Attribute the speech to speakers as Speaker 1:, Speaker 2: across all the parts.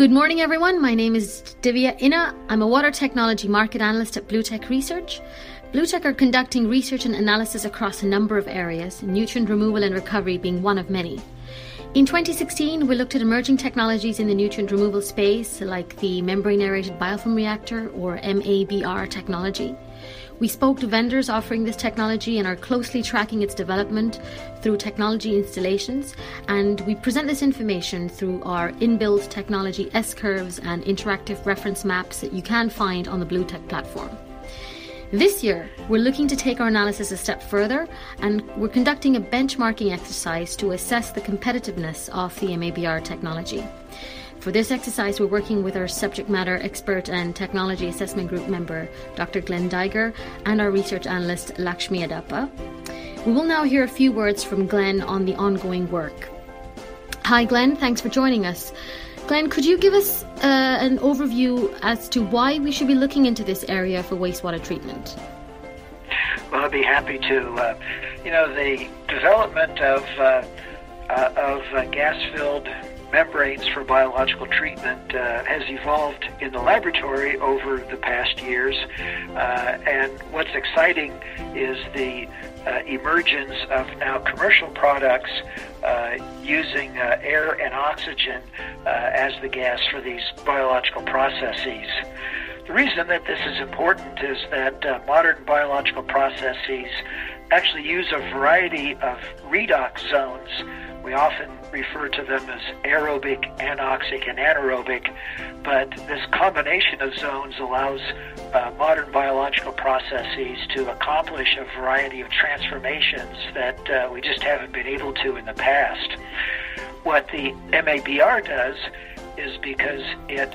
Speaker 1: Good morning, everyone. My name is Divya Inna. I'm a water technology market analyst at Bluetech Research. Bluetech are conducting research and analysis across a number of areas, nutrient removal and recovery being one of many. In 2016, we looked at emerging technologies in the nutrient removal space, like the membrane aerated biofilm reactor or MABR technology. We spoke to vendors offering this technology and are closely tracking its development through technology installations. And we present this information through our inbuilt technology S curves and interactive reference maps that you can find on the Bluetech platform. This year, we're looking to take our analysis a step further and we're conducting a benchmarking exercise to assess the competitiveness of the MABR technology. For this exercise, we're working with our subject matter expert and technology assessment group member, Dr. Glenn Daigger, and our research analyst, Lakshmi Adappa. We will now hear a few words from Glenn on the ongoing work. Hi, Glenn. Thanks for joining us. Glenn, could you give us uh, an overview as to why we should be looking into this area for wastewater treatment?
Speaker 2: Well, I'd be happy to. Uh, you know, the development of uh, uh of uh, gas-filled membranes for biological treatment uh, has evolved in the laboratory over the past years. Uh, and what's exciting is the uh, emergence of now commercial products uh, using uh, air and oxygen uh, as the gas for these biological processes. The reason that this is important is that modern biological processes actually use a variety of redox zones we often refer to them as aerobic, anoxic, and anaerobic, but this combination of zones allows uh, modern biological processes to accomplish a variety of transformations that uh, we just haven't been able to in the past. What the MABR does is because it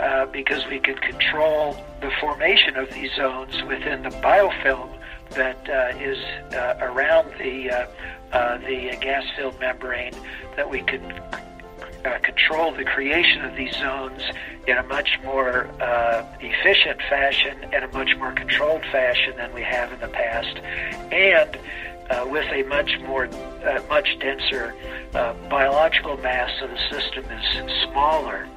Speaker 2: uh, because we can control the formation of these zones within the biofilm that uh, is uh, around the uh, uh, the gas-filled membrane, that we can uh, control the creation of these zones in a much more uh, efficient fashion and a much more controlled fashion than we have in the past, and with a much more, much denser biological mass, so the system is smaller.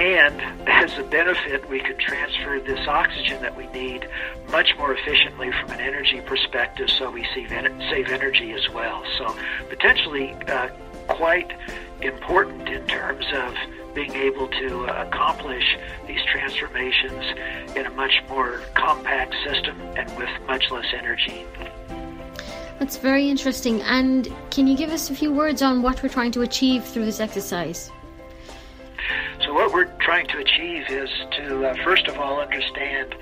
Speaker 2: And as a benefit, we could transfer this oxygen that we need much more efficiently from an energy perspective, so we save, save energy as well. So, potentially uh, quite important in terms of being able to uh, accomplish these transformations in a much more compact system and with much less energy.
Speaker 1: That's very interesting. And can you give us a few words on what we're trying to achieve through this exercise?
Speaker 2: So, what we're trying to achieve is to, uh, first of all, understand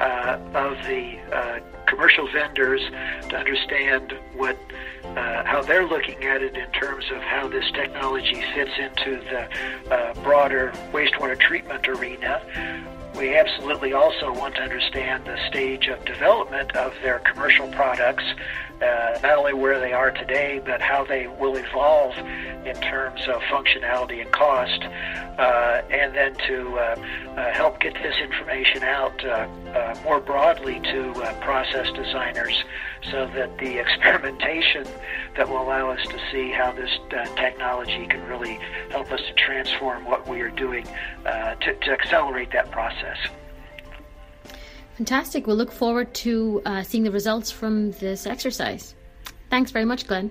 Speaker 2: uh, of the uh, commercial vendors to understand what uh, how they're looking at it in terms of how this technology fits into the uh, broader wastewater treatment arena. We absolutely also want to understand the stage of development of their commercial products uh, not only where they are today, but how they will evolve in terms of functionality and cost, uh, and then to uh, uh help get this information out uh, uh, more broadly to process designers so that the experimentation that will allow us to see how this technology can really help us to transform what we are doing to, to accelerate that process.
Speaker 1: Fantastic. We'll look forward to uh, seeing the results from this exercise. Thanks very much, Glenn.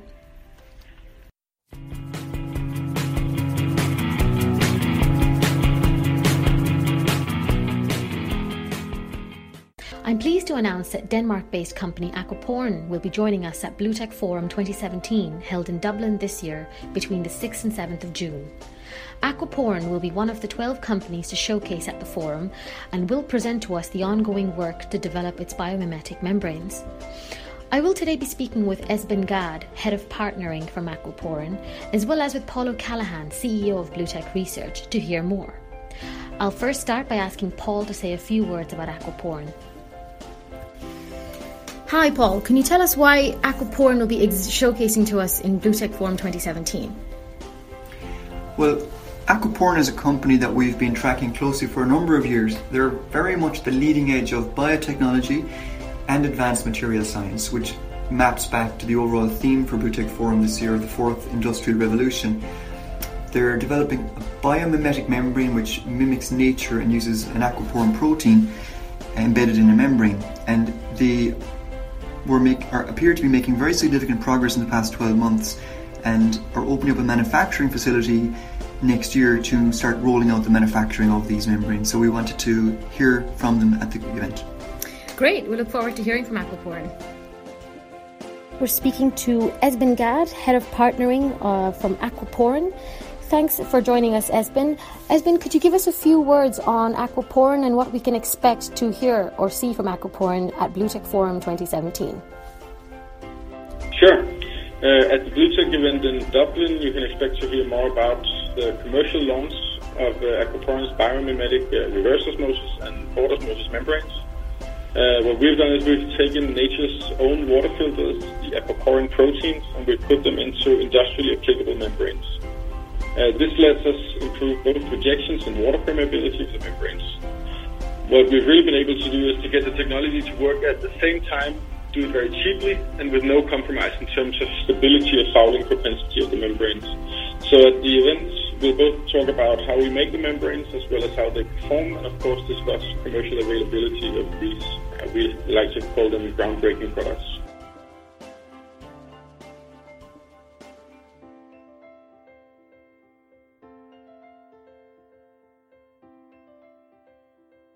Speaker 1: Pleased to announce that Denmark based company Aquaporin will be joining us at Bluetech Forum 2017, held in Dublin this year between the 6th and 7th of June. Aquaporin will be one of the 12 companies to showcase at the forum and will present to us the ongoing work to develop its biomimetic membranes. I will today be speaking with Esben Gad, Head of Partnering from Aquaporin, as well as with Paul O'Callaghan, CEO of Bluetech Research, to hear more. I'll first start by asking Paul to say a few words about Aquaporin. Hi, Paul. Can you tell us why Aquaporin will be ex- showcasing to us in Bluetech Forum 2017?
Speaker 3: Well, Aquaporin is a company that we've been tracking closely for a number of years. They're very much the leading edge of biotechnology and advanced material science, which maps back to the overall theme for Bluetech Forum this year, the fourth industrial revolution. They're developing a biomimetic membrane which mimics nature and uses an aquaporin protein embedded in a membrane. And they were make, or appear to be making very significant progress in the past 12 months and are opening up a manufacturing facility next year to start rolling out the manufacturing of these membranes. So we wanted to hear from them at the event.
Speaker 1: Great, we look forward to hearing from Aquaporin. We're speaking to Esben Gad, Head of Partnering uh, from Aquaporin. Thanks for joining us, Esben. Esben, could you give us a few words on Aquaporin and what we can expect to hear or see from Aquaporin at BlueTech Forum 2017?
Speaker 4: Sure. Uh, at the BlueTech event in Dublin, you can expect to hear more about the commercial launch of uh, Aquaporin's biomimetic uh, reverse osmosis and forward osmosis membranes. Uh, what we've done is we've taken nature's own water filters, the aquaporin proteins, and we've put them into industrially applicable membranes. Uh, this lets us improve both projections and water permeability of the membranes. What we've really been able to do is to get the technology to work at the same time, do it very cheaply, and with no compromise in terms of stability or fouling propensity of the membranes. So at the event, we'll both talk about how we make the membranes as well as how they perform, and of course discuss commercial availability of these, uh, we like to call them groundbreaking products.